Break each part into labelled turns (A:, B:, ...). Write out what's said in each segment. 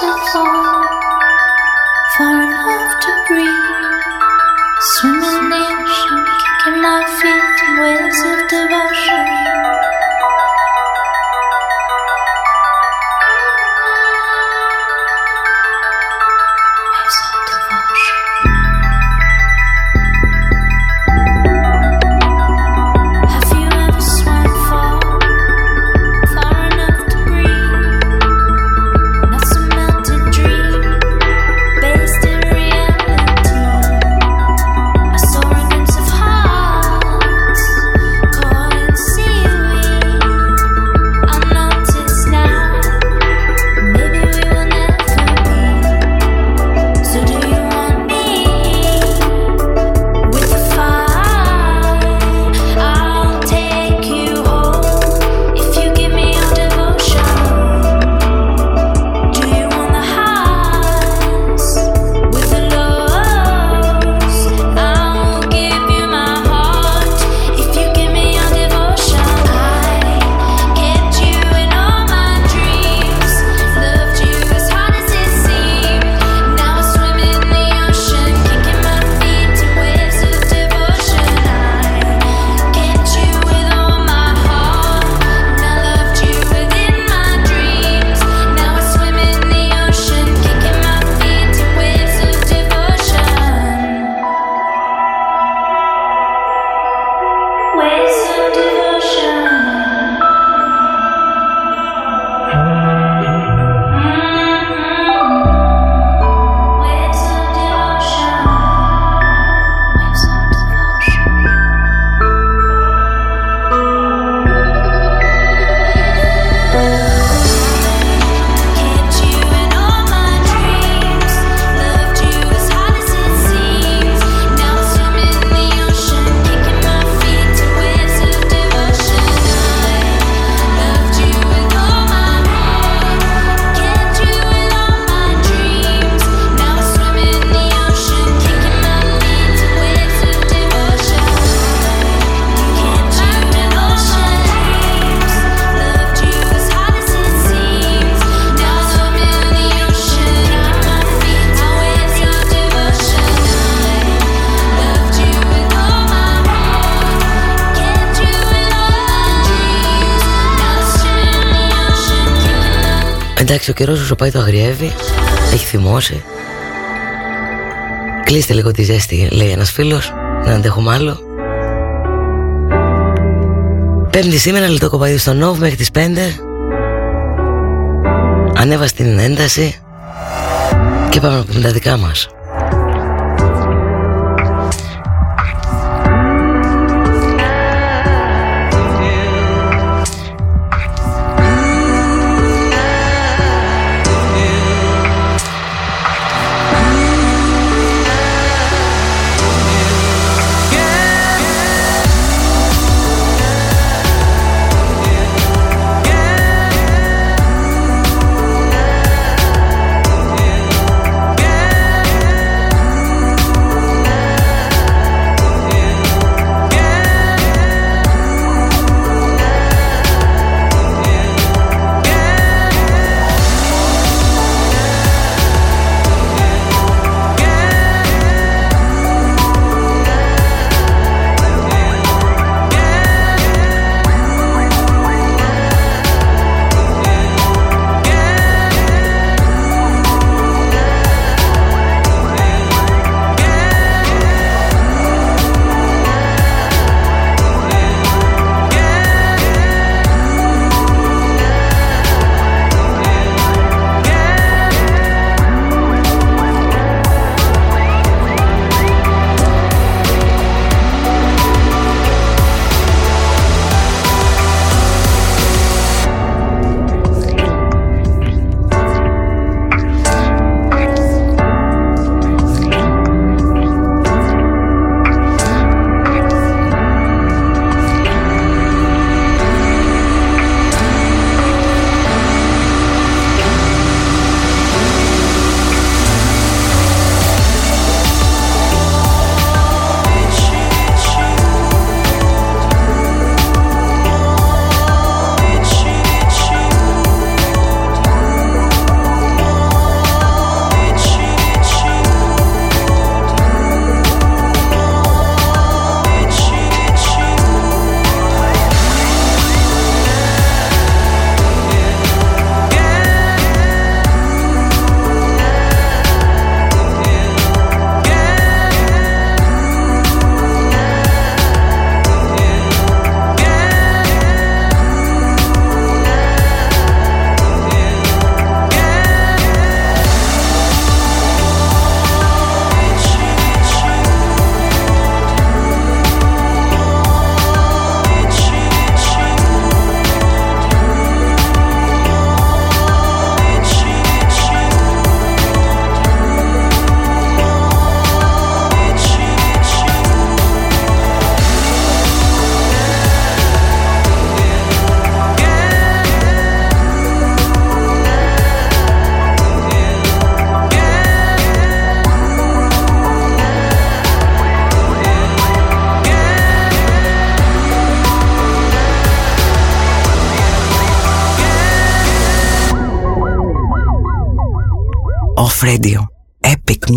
A: so far, far enough to breathe. Swimming in, the ocean, kicking my feet, in waves of the ο καιρός όσο πάει το αγριεύει, έχει θυμώσει. Κλείστε λίγο τη ζέστη, λέει ένας φίλος, να αντέχουμε άλλο. Πέμπτη σήμερα, λιτό κοπαδί στο Νόβ μέχρι τις 5. Ανέβα στην ένταση και πάμε να πούμε τα δικά μας.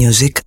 B: Music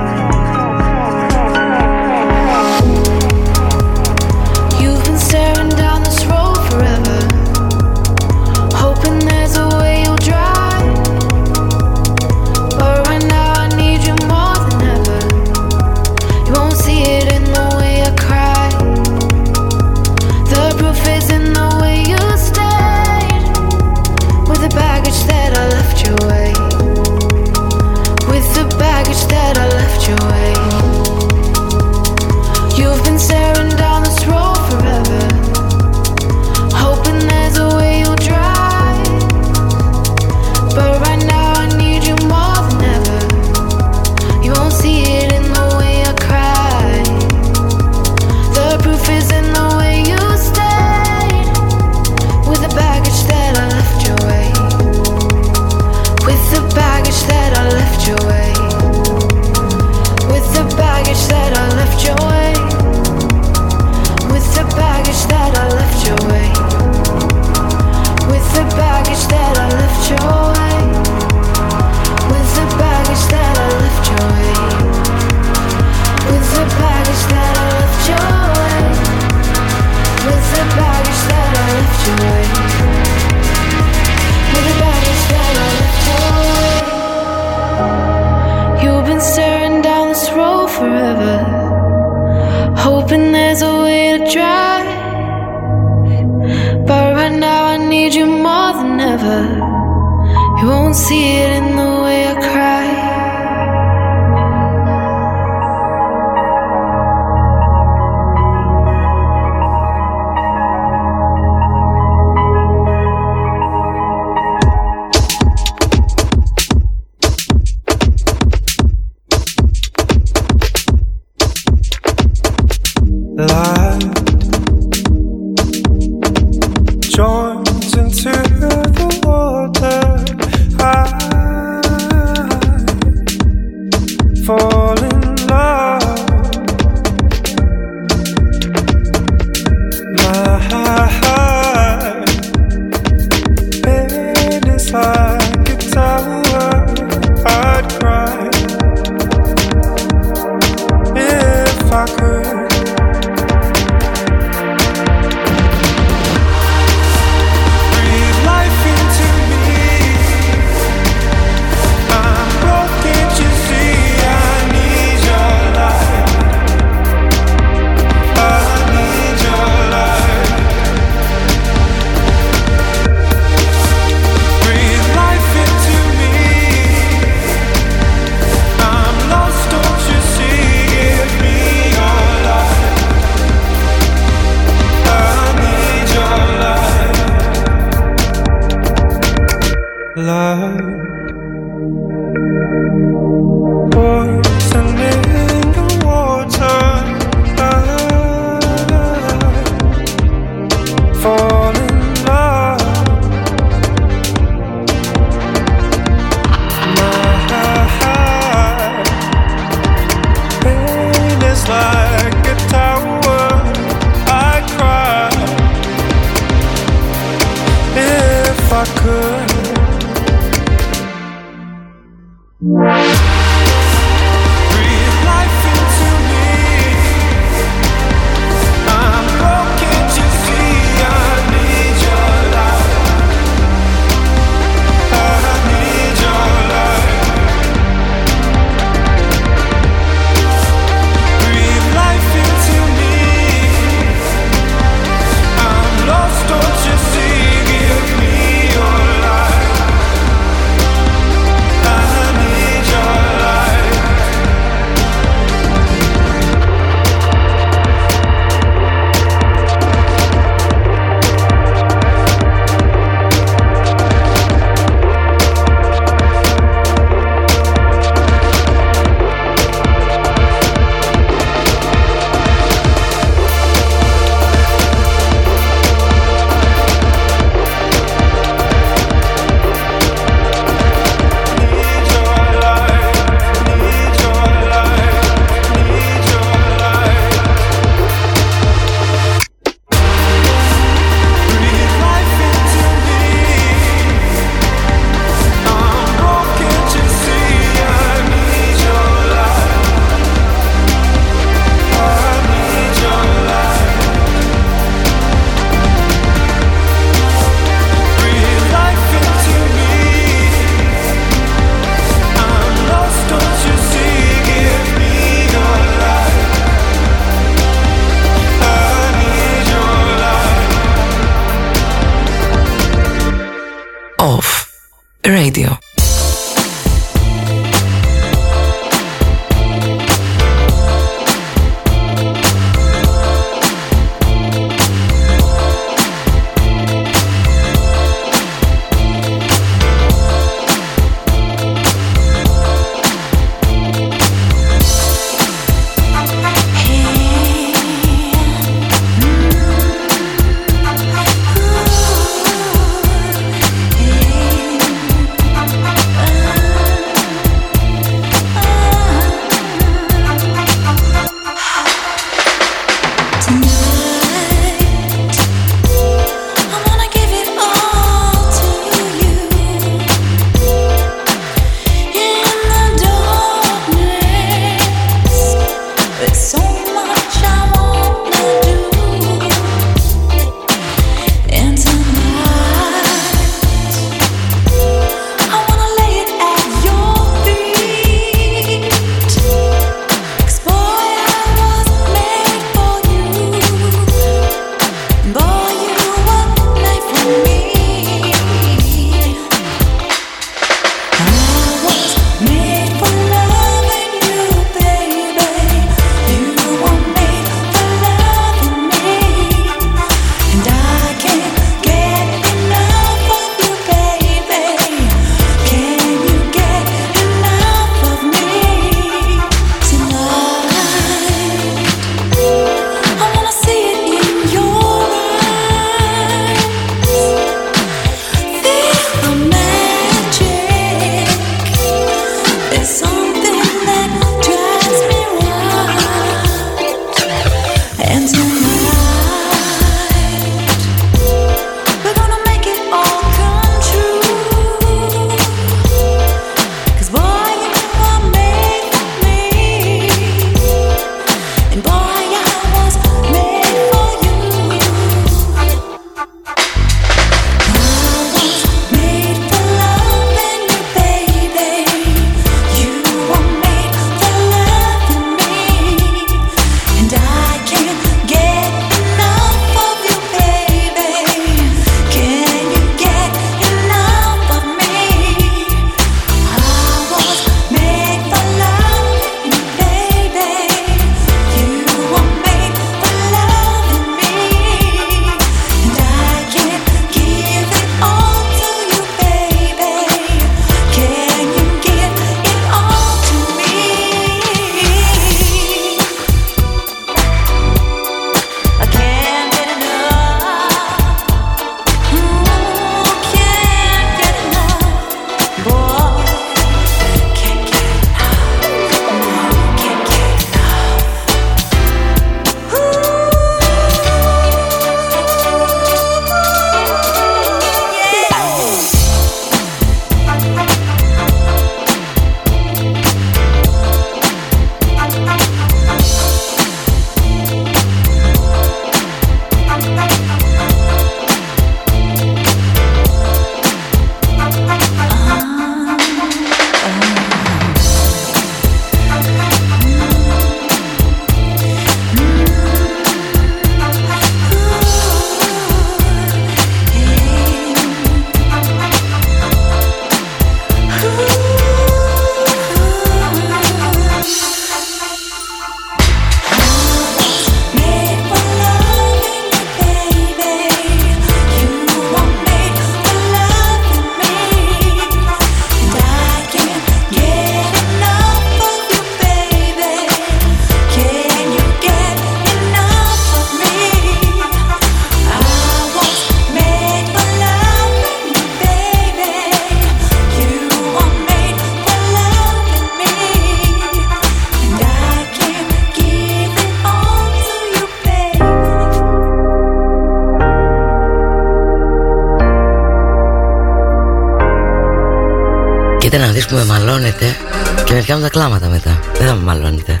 C: πιάνουν τα κλάματα μετά. Δεν θα με μαλώνετε.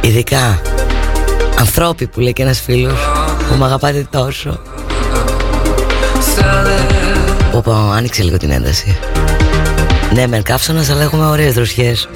C: Ειδικά ανθρώποι που λέει και ένας φίλος που με αγαπάτε τόσο. Πω άνοιξε λίγο την ένταση. Ναι, μεν καύσωνας, αλλά έχουμε ωραίες δροσιές.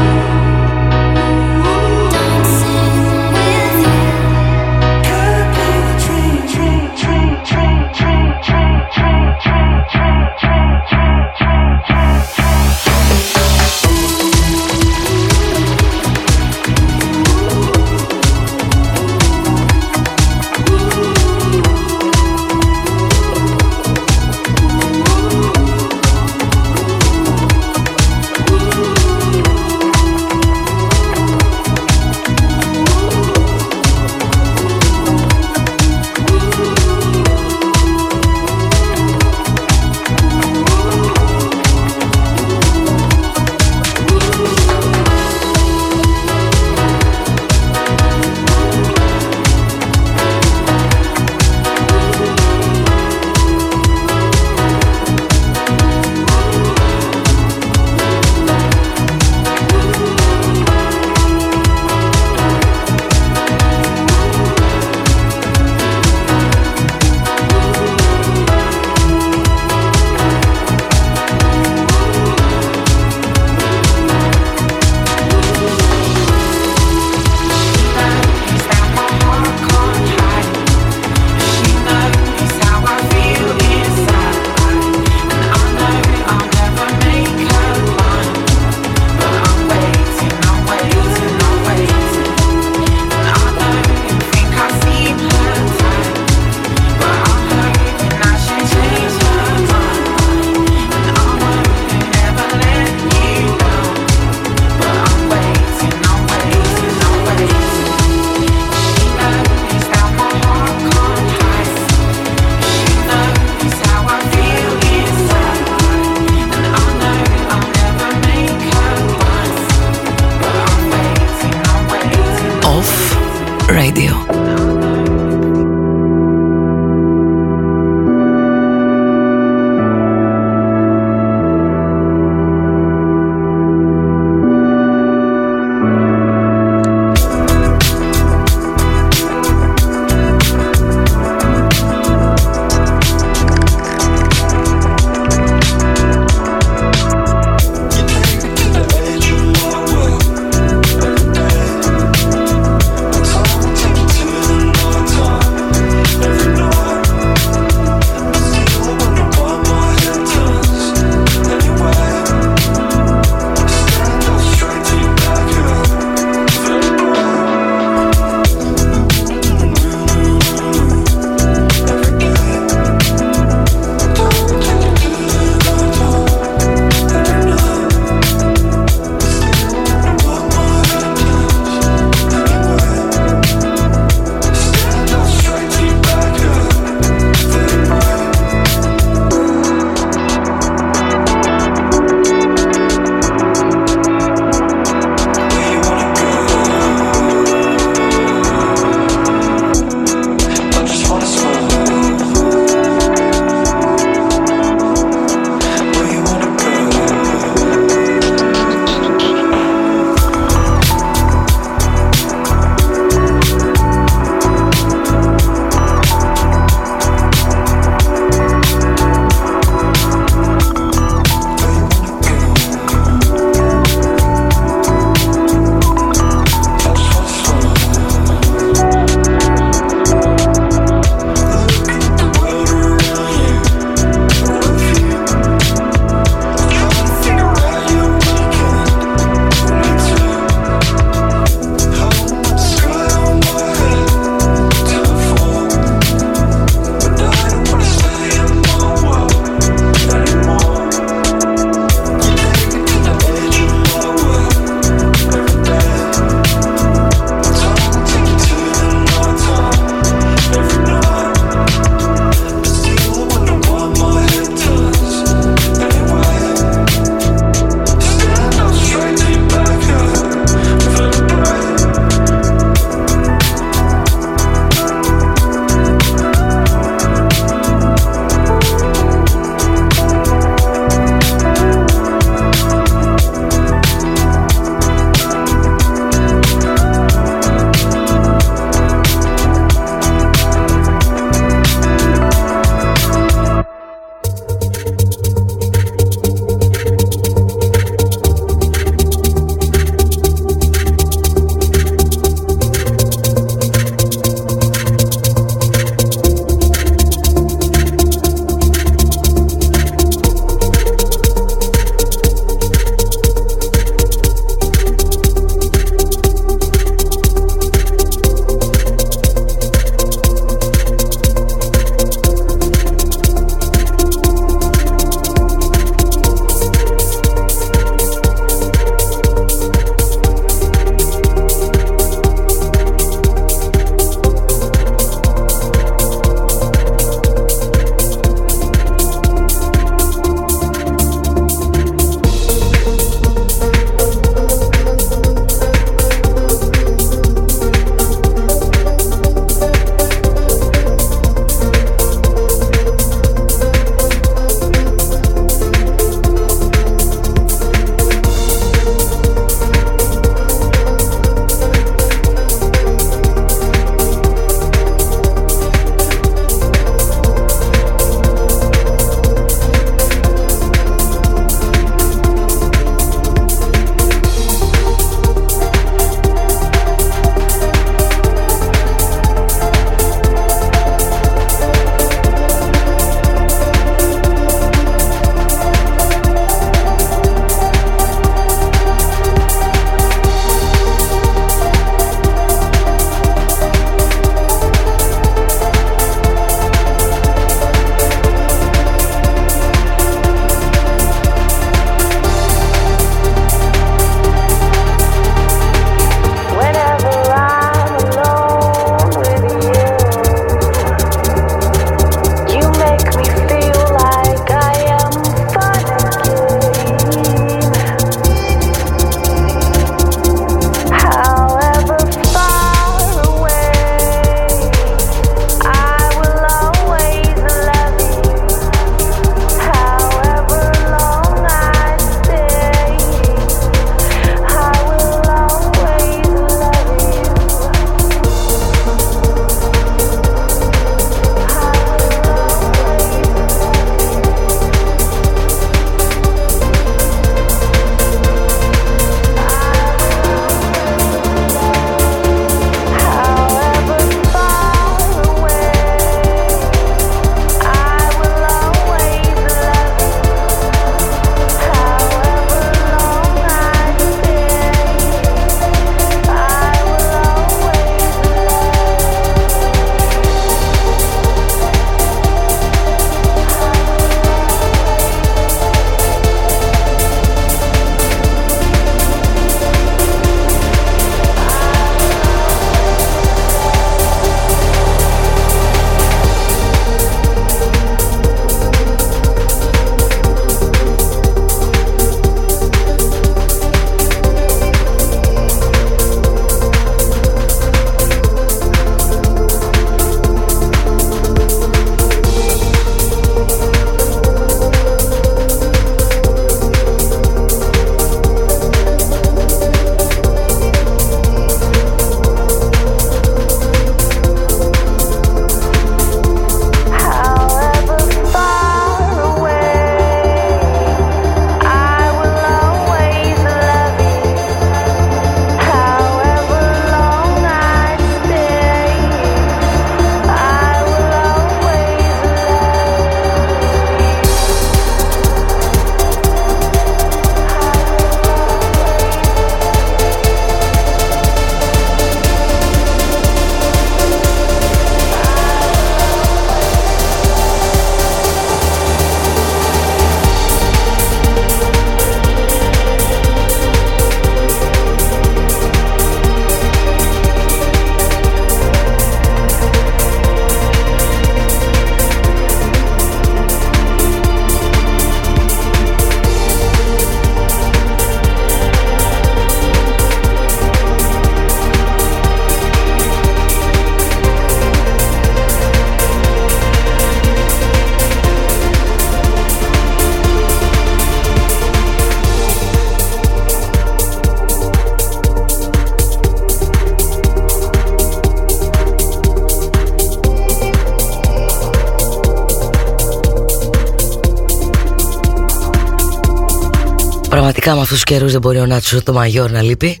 D: Πραγματικά με αυτούς τους καιρούς δεν μπορεί ο Νάτσος το μαγιόρ να λείπει.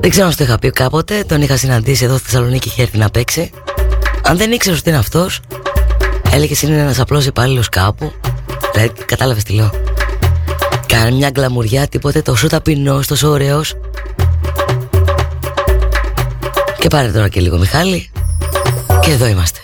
D: Δεν ξέρω αν το είχα πει κάποτε Τον είχα συναντήσει εδώ στη Θεσσαλονίκη και έρθει να παίξει. Αν δεν ήξερες ότι είναι αυτός Έλεγες είναι ένας απλός υπάλληλος κάπου. Δηλαδή κατάλαβες τι λέω. Κάνει μια γκλαμουριά τίποτε τόσο ταπεινός, τόσο ωραίος. Και πάρε τώρα και λίγο Μιχάλη. Και εδώ είμαστε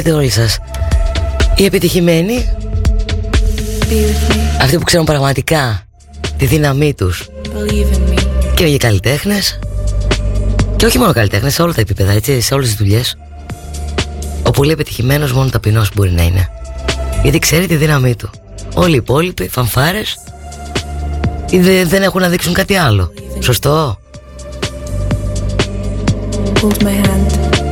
D: λέτε όλοι σας. Οι επιτυχημένοι Αυτοί που ξέρουν πραγματικά Τη δύναμή τους Και οι καλλιτέχνες Και όχι μόνο καλλιτέχνες Σε όλα τα επίπεδα έτσι Σε όλες τις δουλειές Ο πολύ επιτυχημένος μόνο ταπεινός μπορεί να είναι. Γιατί ξέρει τη δύναμή του. Όλοι οι υπόλοιποι φανφάρες δεν έχουν να δείξουν κάτι άλλο. Σωστό. Hold my hand.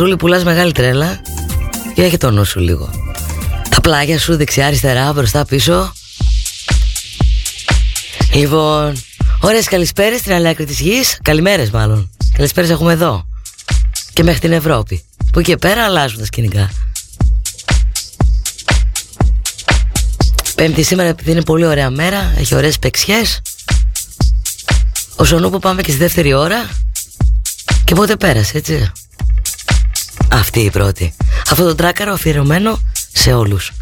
D: Μανουσούλη πουλάς μεγάλη τρέλα και έχει το νου σου λίγο. Τα πλάγια σου δεξιά, αριστερά, μπροστά, πίσω. Λοιπόν, ωραίες καλησπέρες στην άλλη άκρη της γης. Καλημέρες μάλλον. Καλησπέρες έχουμε εδώ. Και μέχρι την Ευρώπη. Που εκεί πέρα αλλάζουν τα σκηνικά. Πέμπτη σήμερα επειδή είναι πολύ ωραία μέρα, έχει ωραίες πεξιές. Όσον που πάμε και στη δεύτερη ώρα και πότε πέρασε, έτσι. Αυτή η πρώτη. Αυτό το τράκαρο αφιερωμένο σε όλους.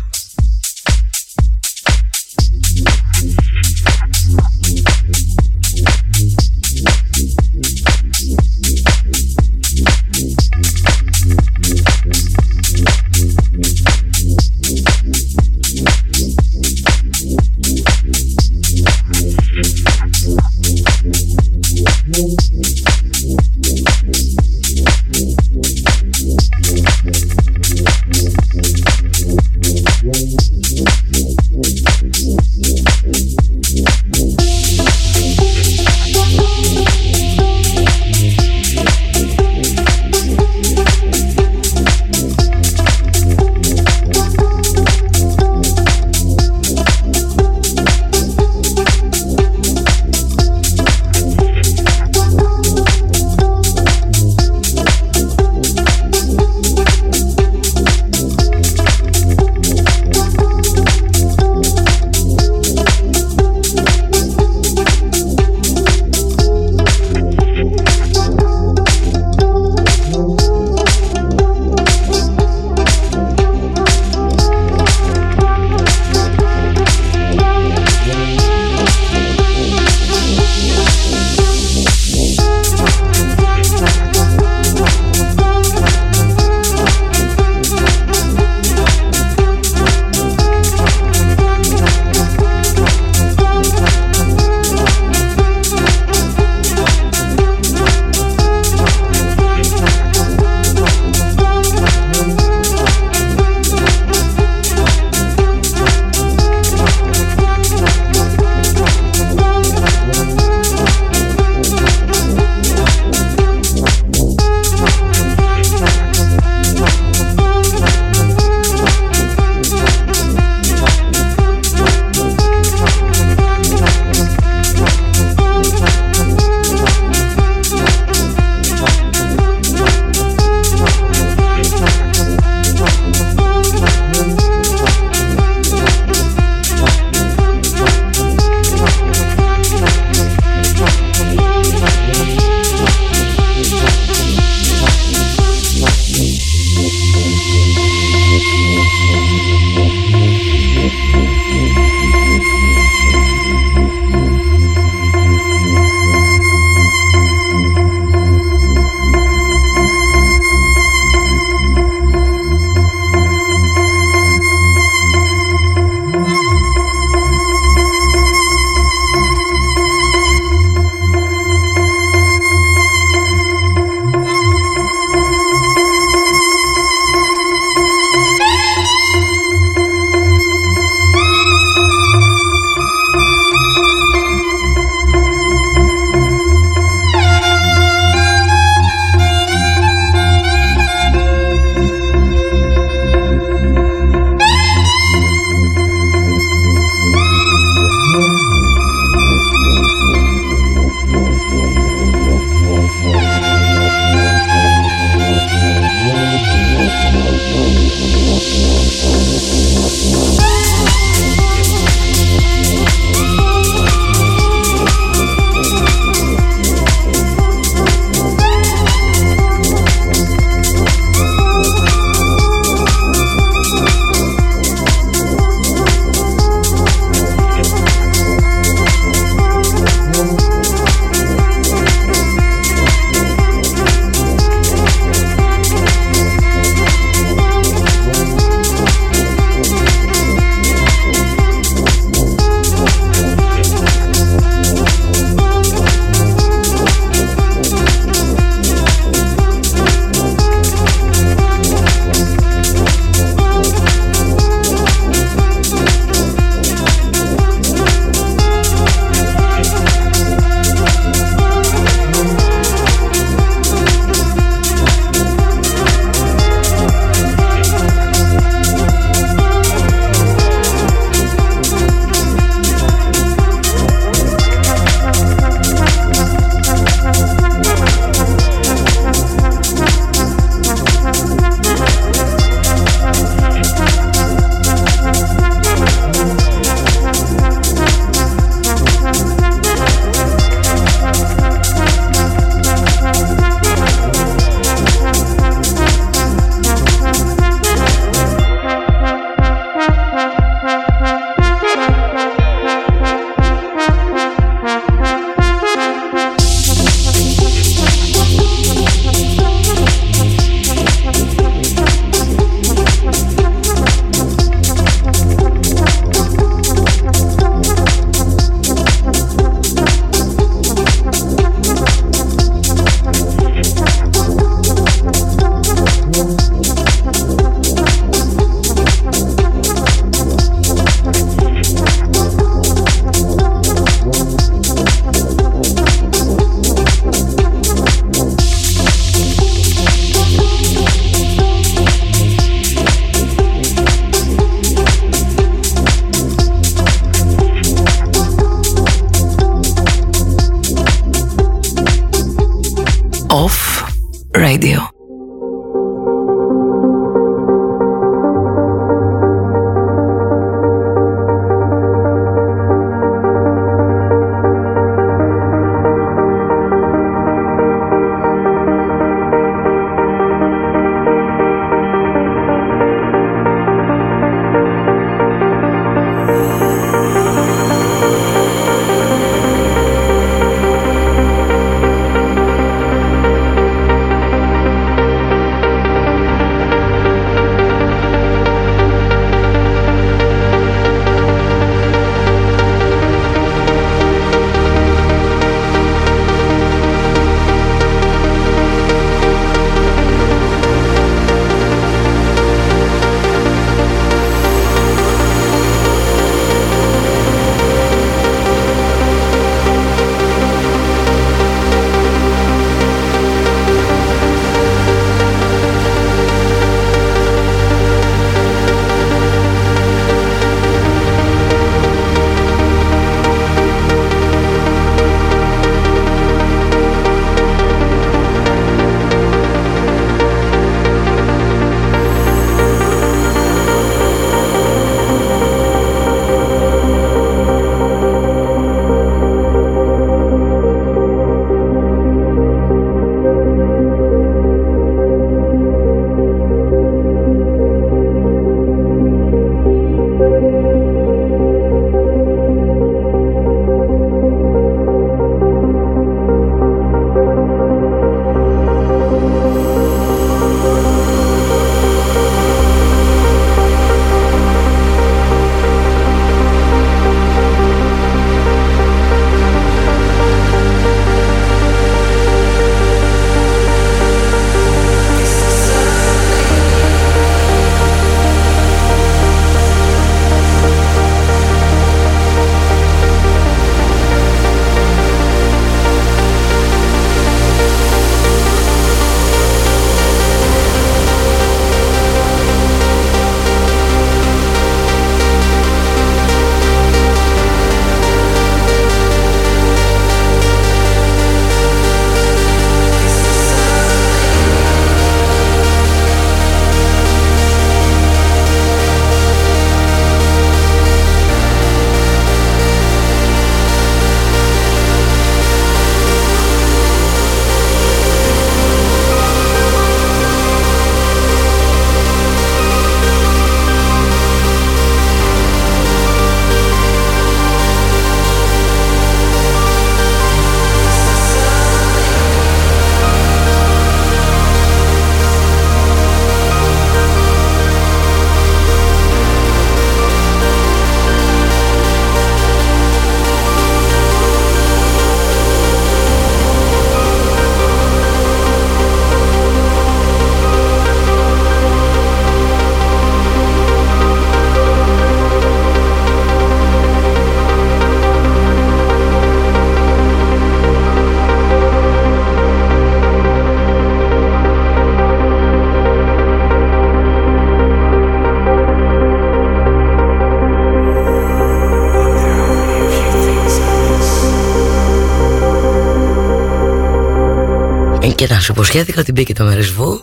D: Και να σου υποσχέθηκα ότι μπήκε το μερισβού.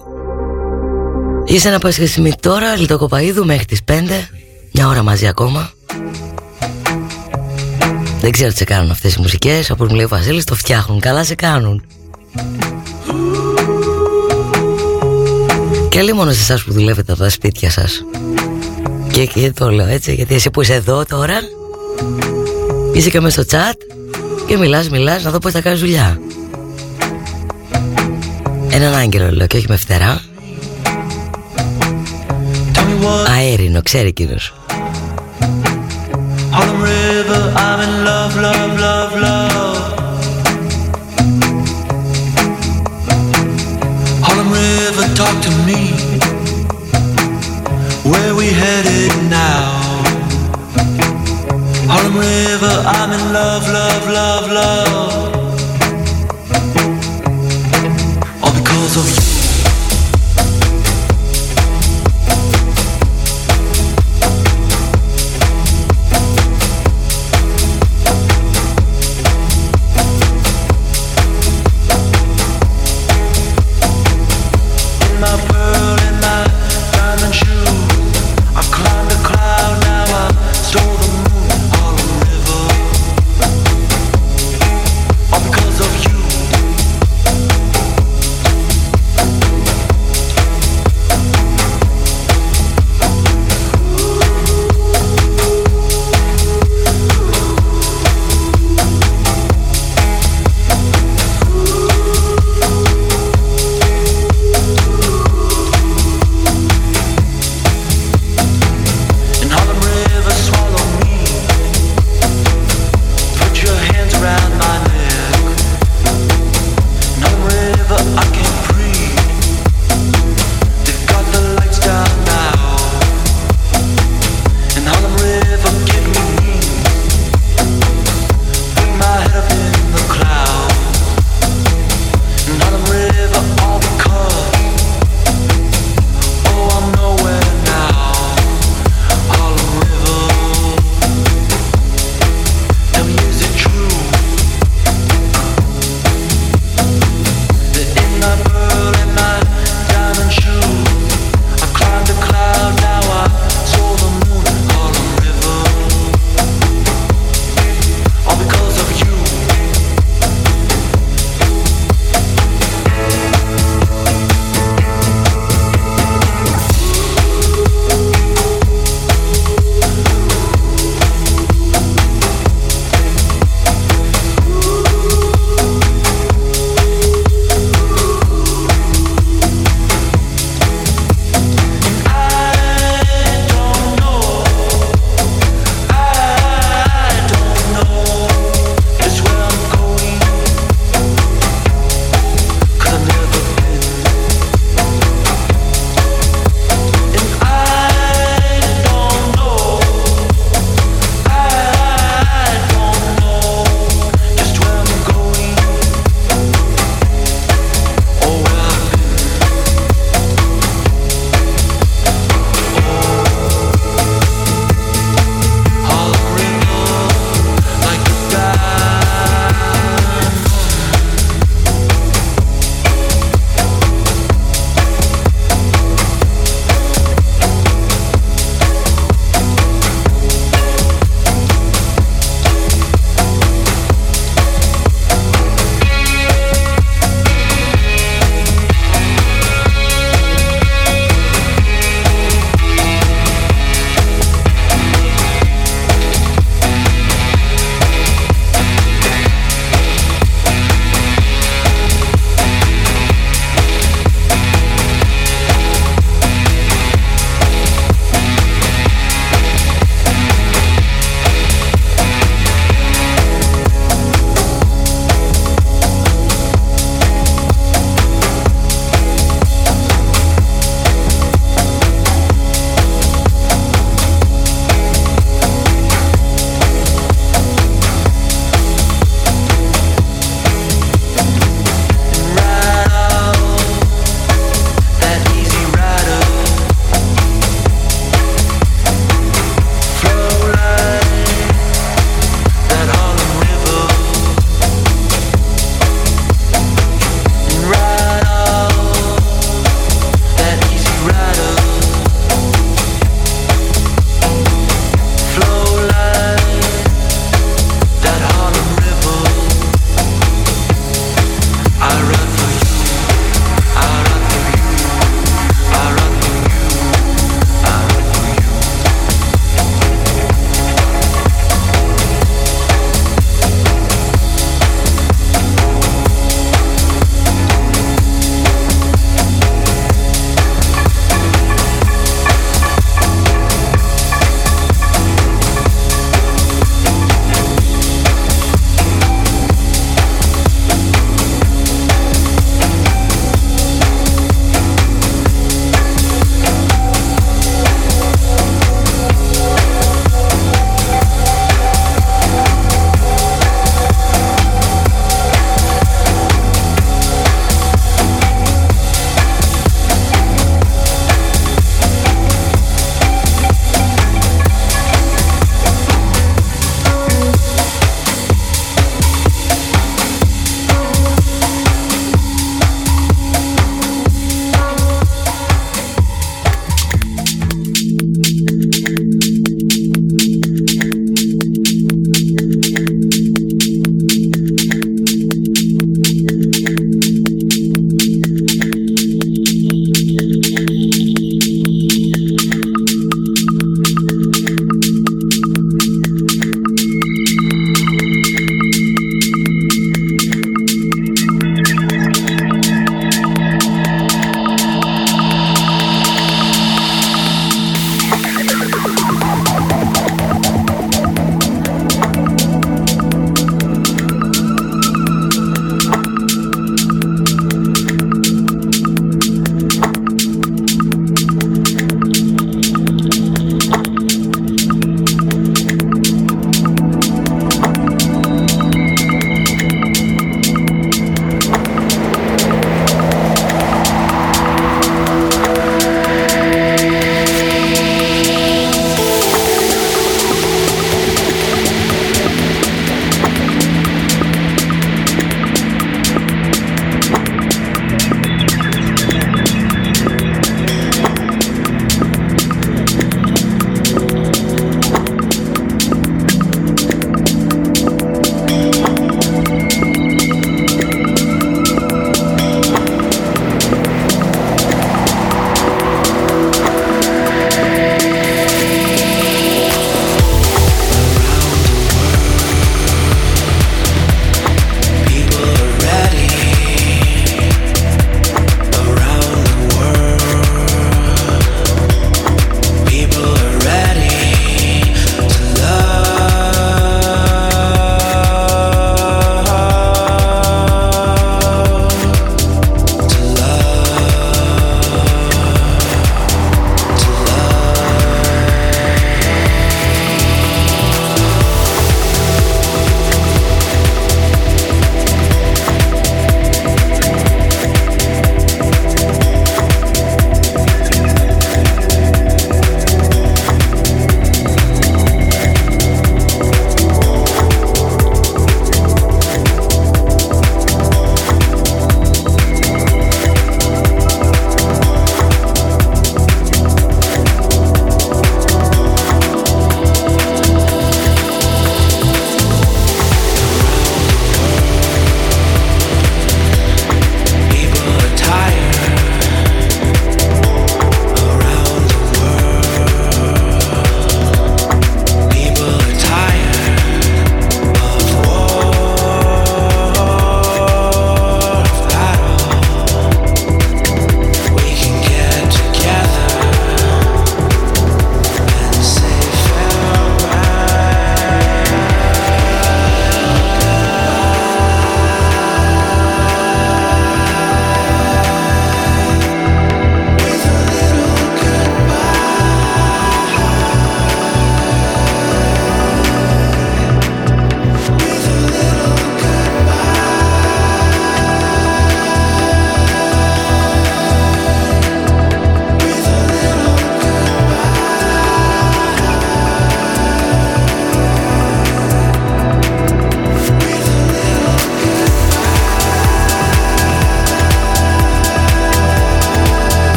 D: Είσαι να πας χρησιμή τώρα Λιτοκοπαίδου μέχρι τις 5 Μια ώρα μαζί ακόμα. Δεν ξέρω τι σε κάνουν αυτές οι μουσικές. Όπως μου λέει ο Βασίλης το φτιάχνουν. Καλά σε κάνουν. Και λέει μόνο σε εσάς που δουλεύετε από τα σπίτια σας. Και, και το λέω έτσι Γιατί εσύ που είσαι εδώ τώρα Είσαι και μέσα στο chat Και μιλάς μιλάς να δω πως θα κάνεις δουλειά Έναν άγγελο λέω και όχι με φτερά Αέρινο, ξέρει κύριος
E: Harlem River, I'm in love, love, love, love. Harlem River, talk to me. Where we headed now? Harlem River, I'm in love, love, love, love.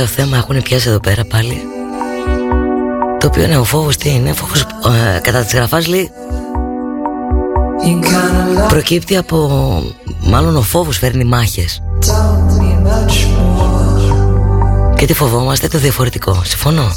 F: ωραίο θέμα έχουν πιάσει εδώ πέρα πάλι. Το οποίο είναι ο φόβος, τι είναι, φόβος ε, κατά της γραφάς λέει Προκύπτει από, μάλλον ο φόβος φέρνει μάχες Γιατί φοβόμαστε το διαφορετικό, συμφωνώ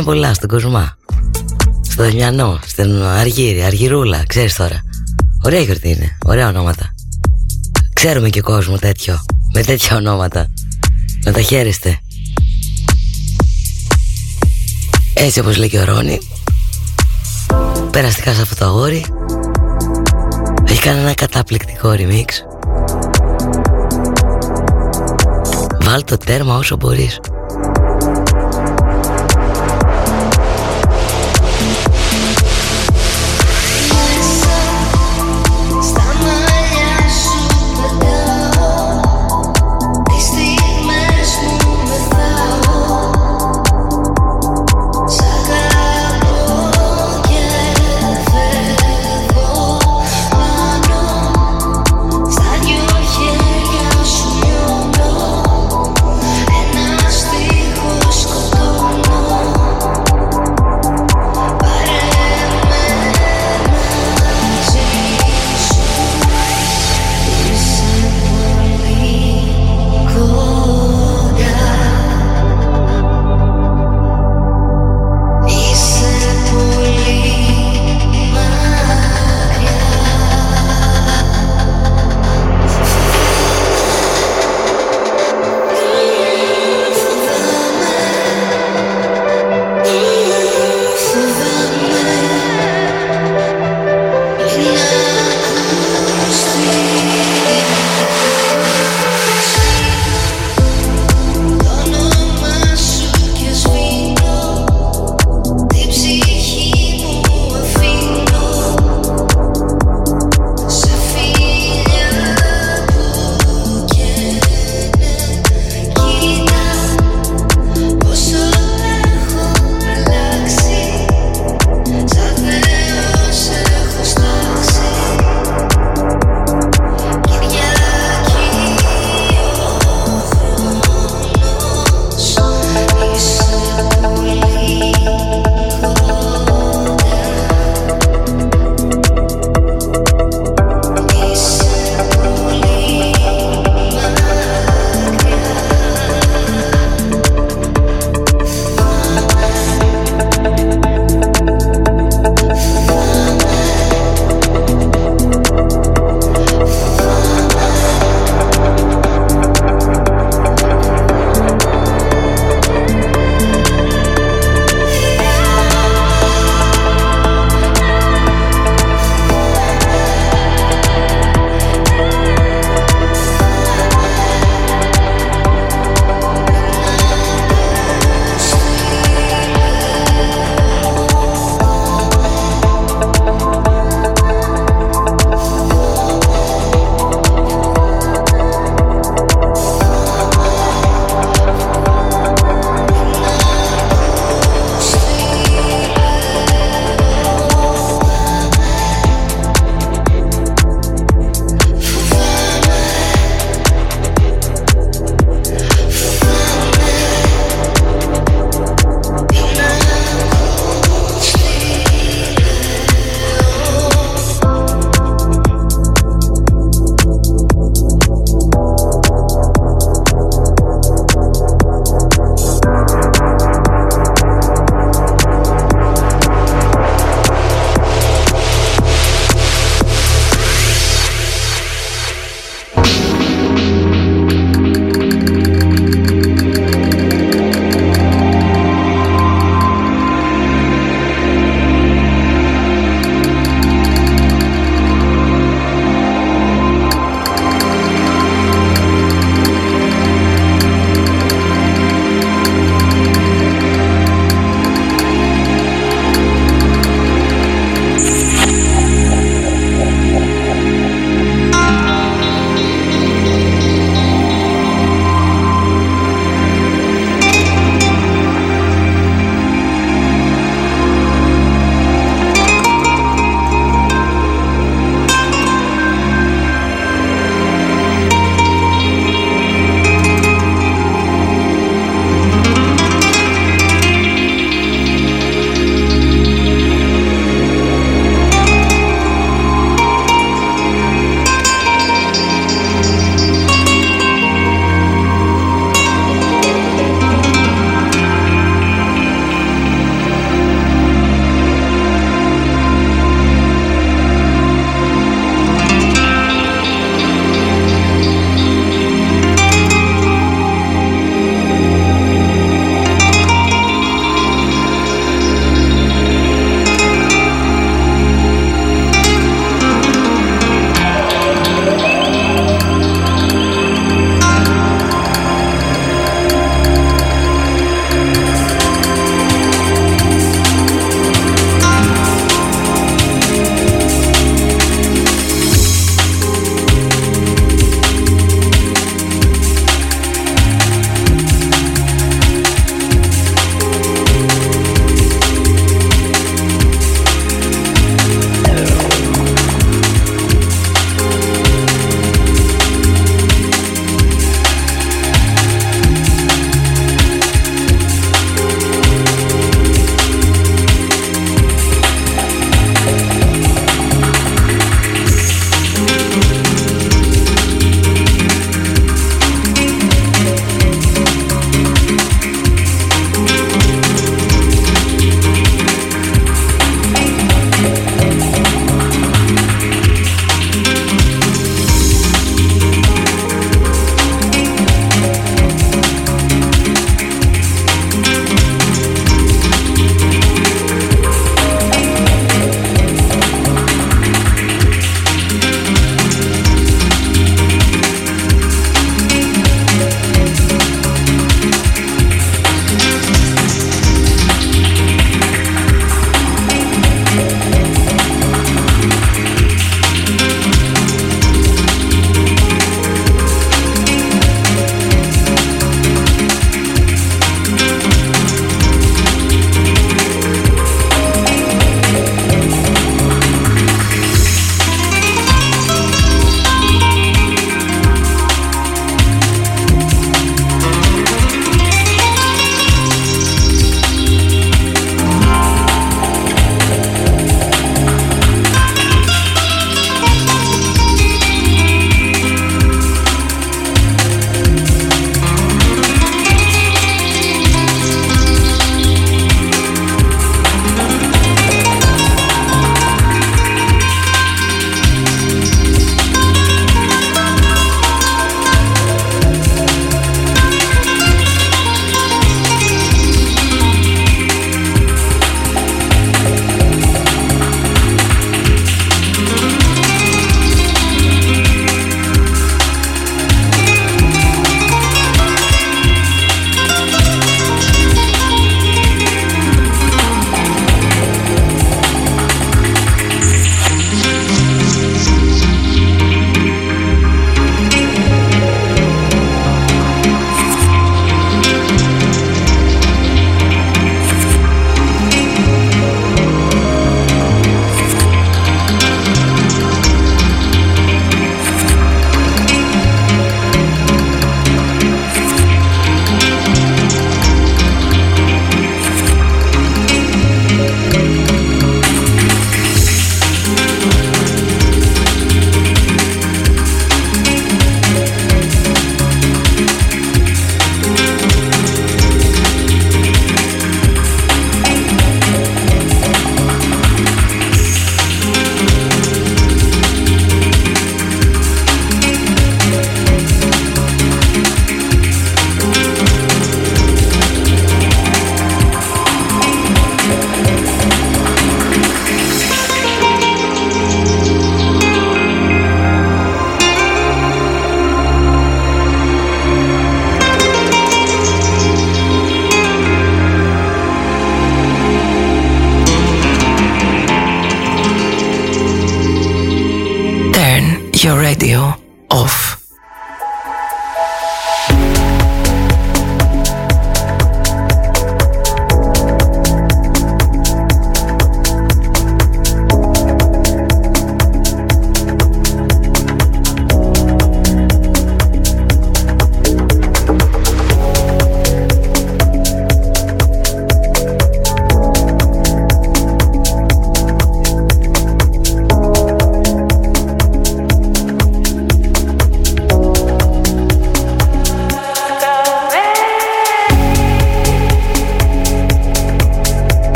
D: Λοιπόν, χρόνια πολλά στον Κοσμά. Στο Δεμιανό, στην Αργύρη, Αργυρούλα, ξέρεις τώρα. Ωραία γιορτή είναι, ωραία ονόματα. Ξέρουμε και κόσμο τέτοιο, με τέτοια ονόματα. Να τα χαίρεστε. Έτσι όπως λέει και ο Ρόνι, περαστικά σε αυτό το αγόρι, έχει κάνει ένα καταπληκτικό remix Βάλ το τέρμα όσο μπορείς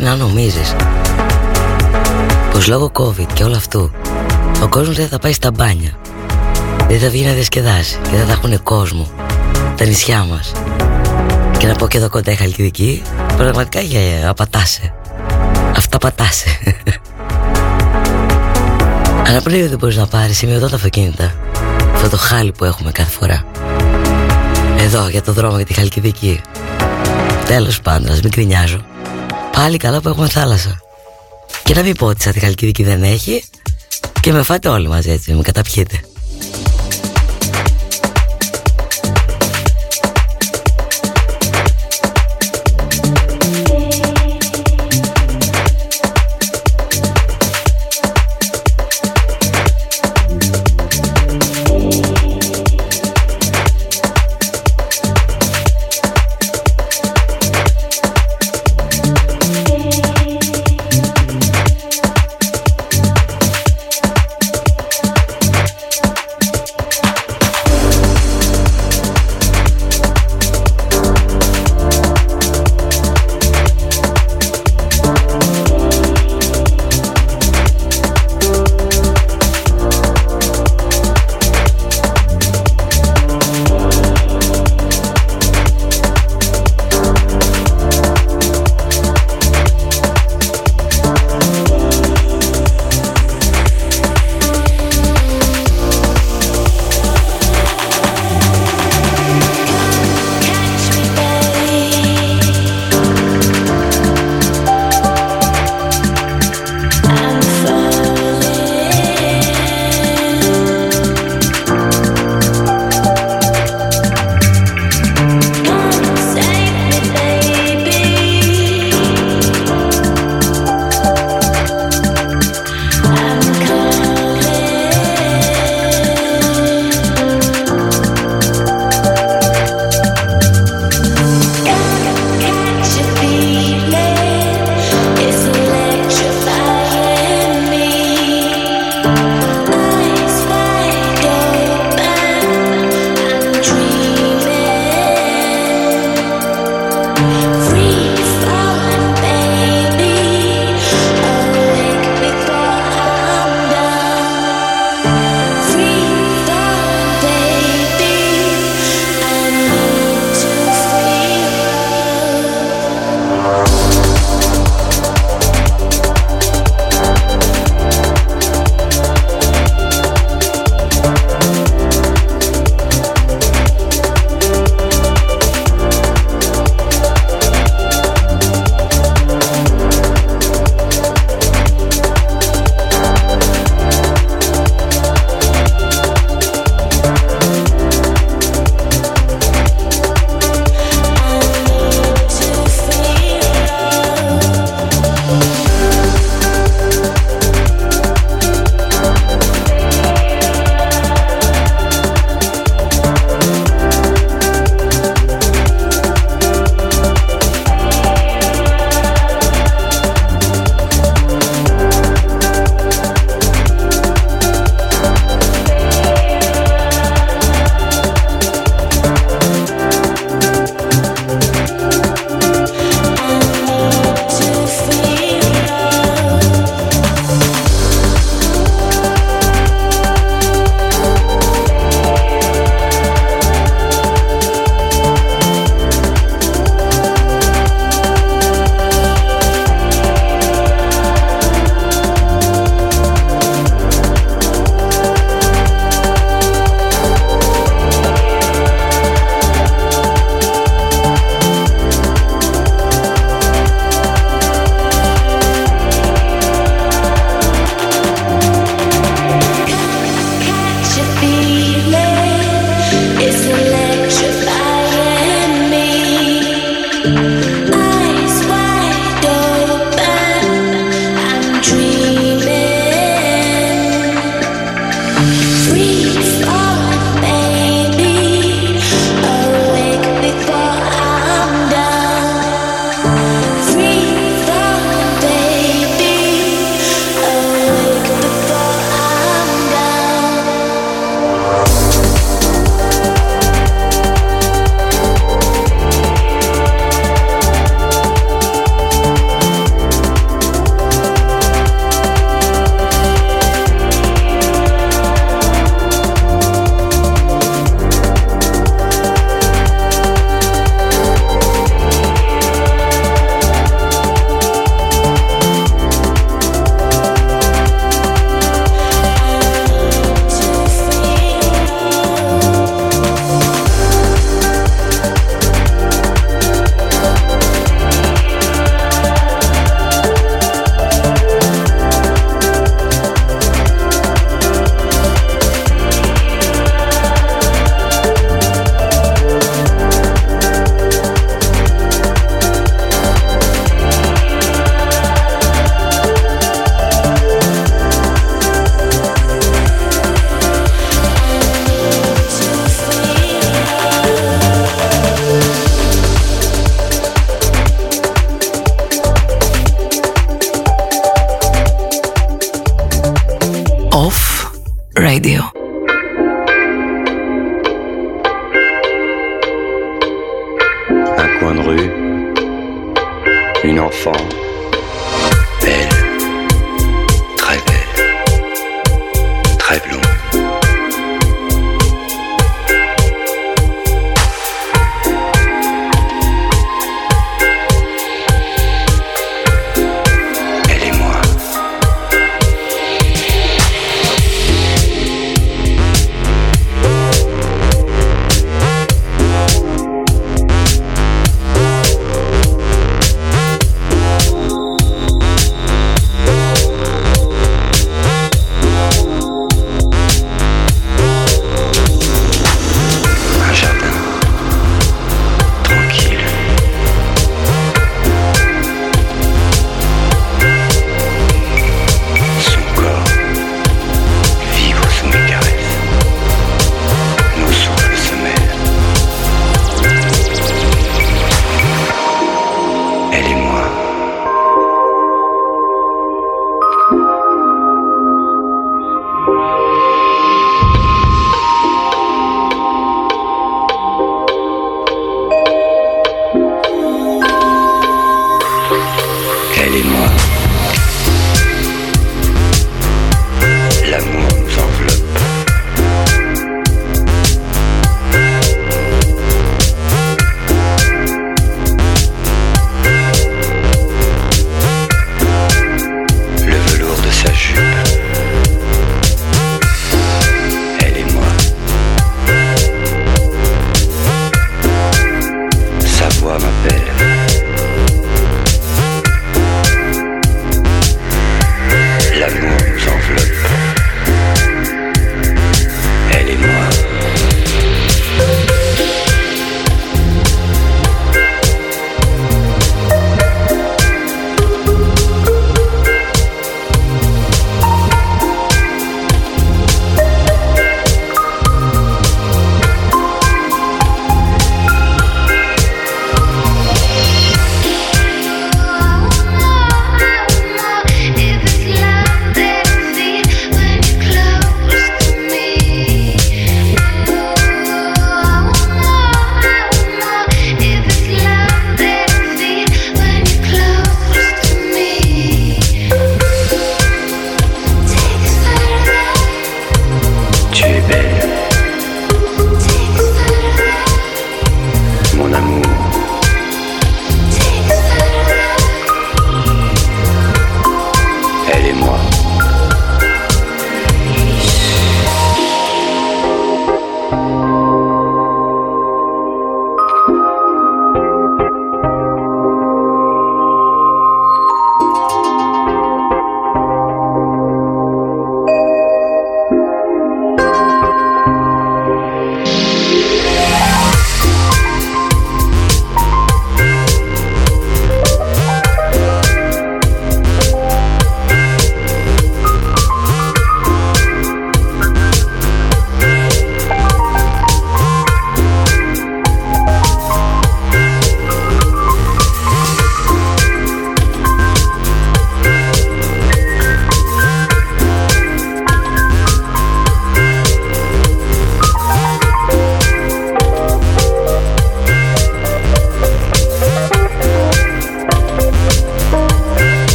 D: αλήθεια είναι να νομίζεις. Πως λόγω COVID και όλο αυτού ο κόσμος δεν θα πάει στα μπάνια. Δεν θα βγει να διασκεδάσει και δεν θα έχουν κόσμο τα νησιά μας. Και να πω και εδώ κοντά η Χαλκιδική πραγματικά για απατάσαι αυτά πατάσαι Αναπνεύει δεν μπορείς να πάρεις σημειωτό τα αυτοκίνητα. Αυτό το χάλι που έχουμε κάθε φορά. Εδώ για το δρόμο για τη Χαλκιδική. Τέλος πάντων, ας μην κρινιάζω Πάλι καλά που έχουμε θάλασσα. Και να μην πω ότι σαν τη Χαλκιδική δεν έχει Και με φάτε όλοι μαζί έτσι, με καταπιείτε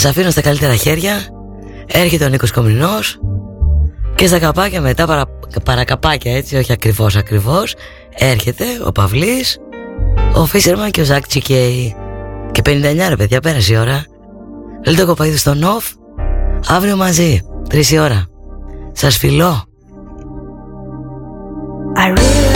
D: σας αφήνω στα καλύτερα χέρια. Έρχεται ο Νίκος Κομινός και στα καπάκια μετά, παρα, παρακαπάκια έτσι, όχι ακριβώς ακριβώς, έρχεται ο Παυλής, ο Φίσερμαν και ο Ζακ Τσικέι. Και 59 ρε παιδιά, πέρασε η ώρα. Λέτε το κοπαίδι στο Νοφ, αύριο μαζί, τρεις η ώρα. Σας φιλώ.
G: I realize